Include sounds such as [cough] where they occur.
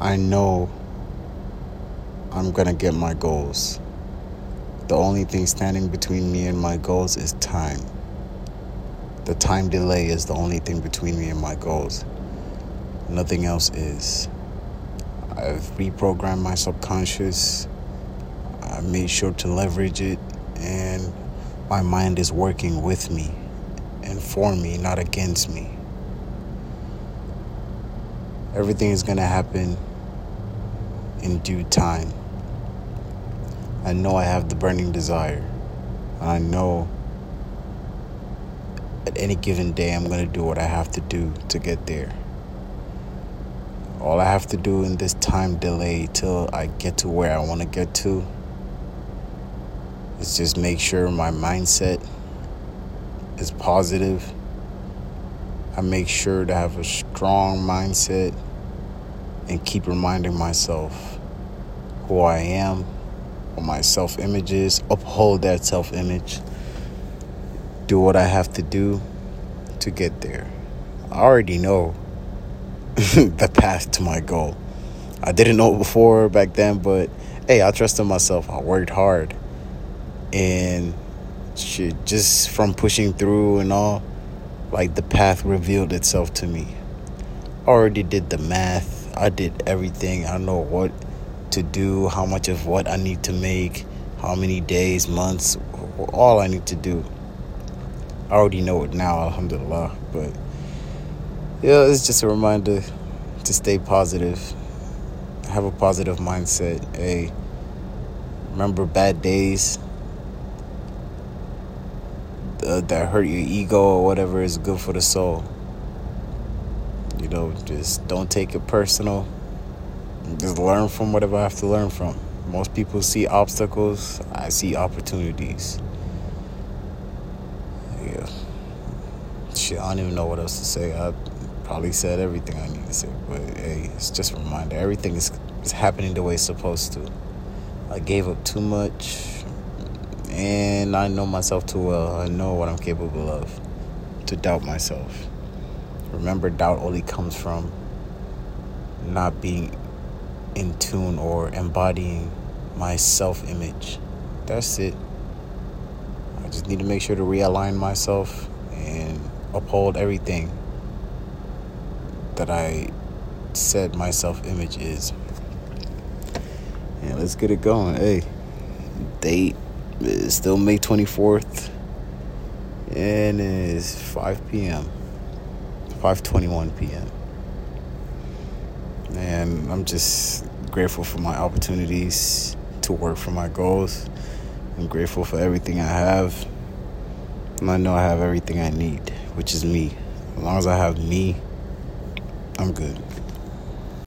I know I'm gonna get my goals. The only thing standing between me and my goals is time. The time delay is the only thing between me and my goals. Nothing else is. I've reprogrammed my subconscious. I made sure to leverage it, and my mind is working with me and for me, not against me. Everything is to happen in due time. I know I have the burning desire. and I know at any given day I'm going to do what I have to do to get there. All I have to do in this time delay till I get to where I want to get to is just make sure my mindset is positive. I make sure to have a strong mindset and keep reminding myself who I am, what my self image is, uphold that self image, do what I have to do to get there. I already know [laughs] the path to my goal. I didn't know before back then, but hey, I trusted myself. I worked hard. And shit, just from pushing through and all, like the path revealed itself to me. Already did the math I did everything. I know what to do, how much of what I need to make, how many days, months, all I need to do. I already know it now, alhamdulillah. But yeah, it's just a reminder to stay positive, have a positive mindset. Hey, remember bad days uh, that hurt your ego or whatever is good for the soul. You know, just don't take it personal. Just learn from whatever I have to learn from. Most people see obstacles, I see opportunities. Yeah. Shit, I don't even know what else to say. I probably said everything I need to say, but hey, it's just a reminder. Everything is, is happening the way it's supposed to. I gave up too much, and I know myself too well. I know what I'm capable of to doubt myself. Remember, doubt only comes from not being in tune or embodying my self image. That's it. I just need to make sure to realign myself and uphold everything that I said my self image is. And let's get it going. Hey, date is still May 24th, and it's 5 p.m. 5:21 p.m. And I'm just grateful for my opportunities to work for my goals. I'm grateful for everything I have. And I know I have everything I need, which is me. As long as I have me, I'm good.